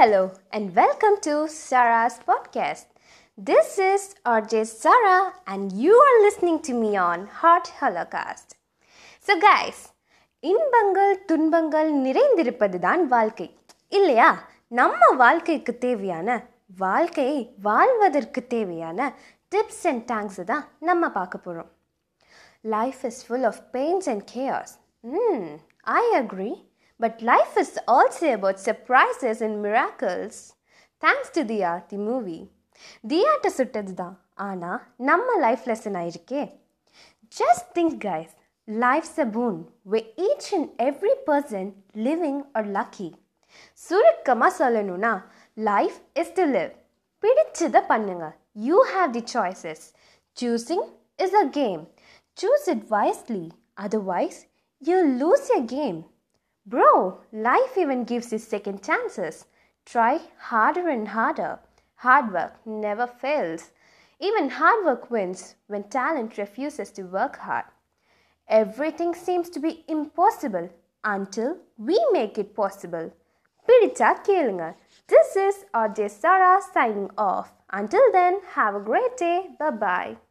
hello, and welcome to Sarah's podcast. This is RJ Sarah, and you are listening to me on Heart Holocaust. So, guys, இன்பங்கள் துன்பங்கள் நிறைந்திருப்பதுதான் வாழ்க்கை இல்லையா நம்ம வாழ்க்கைக்கு தேவையான வாழ்க்கையை வாழ்வதற்கு தேவையான டிப்ஸ் அண்ட் டேங்க்ஸ் தான் நம்ம பார்க்க போகிறோம் life is full of pains and cares hmm I agree but life is also about surprises and miracles. Thanks to Diya, the movie. தியாட்ட சுட்டது தான் ஆனால் நம்ம லைஃப் லெசன் ஆயிருக்கே just think guys life's a boon way each and every person living are lucky சுருக்கமாக சொல்லணும்னா life is to live பிடிச்சதை பண்ணுங்க you have the choices choosing is a game choose it wisely otherwise you lose a game Bro, life even gives you second chances. Try harder and harder. Hard work never fails. Even hard work wins when talent refuses to work hard. Everything seems to be impossible until we make it possible. Pidita கேளுங்க This is RJ Sara signing off. Until then, have a great day. Bye bye.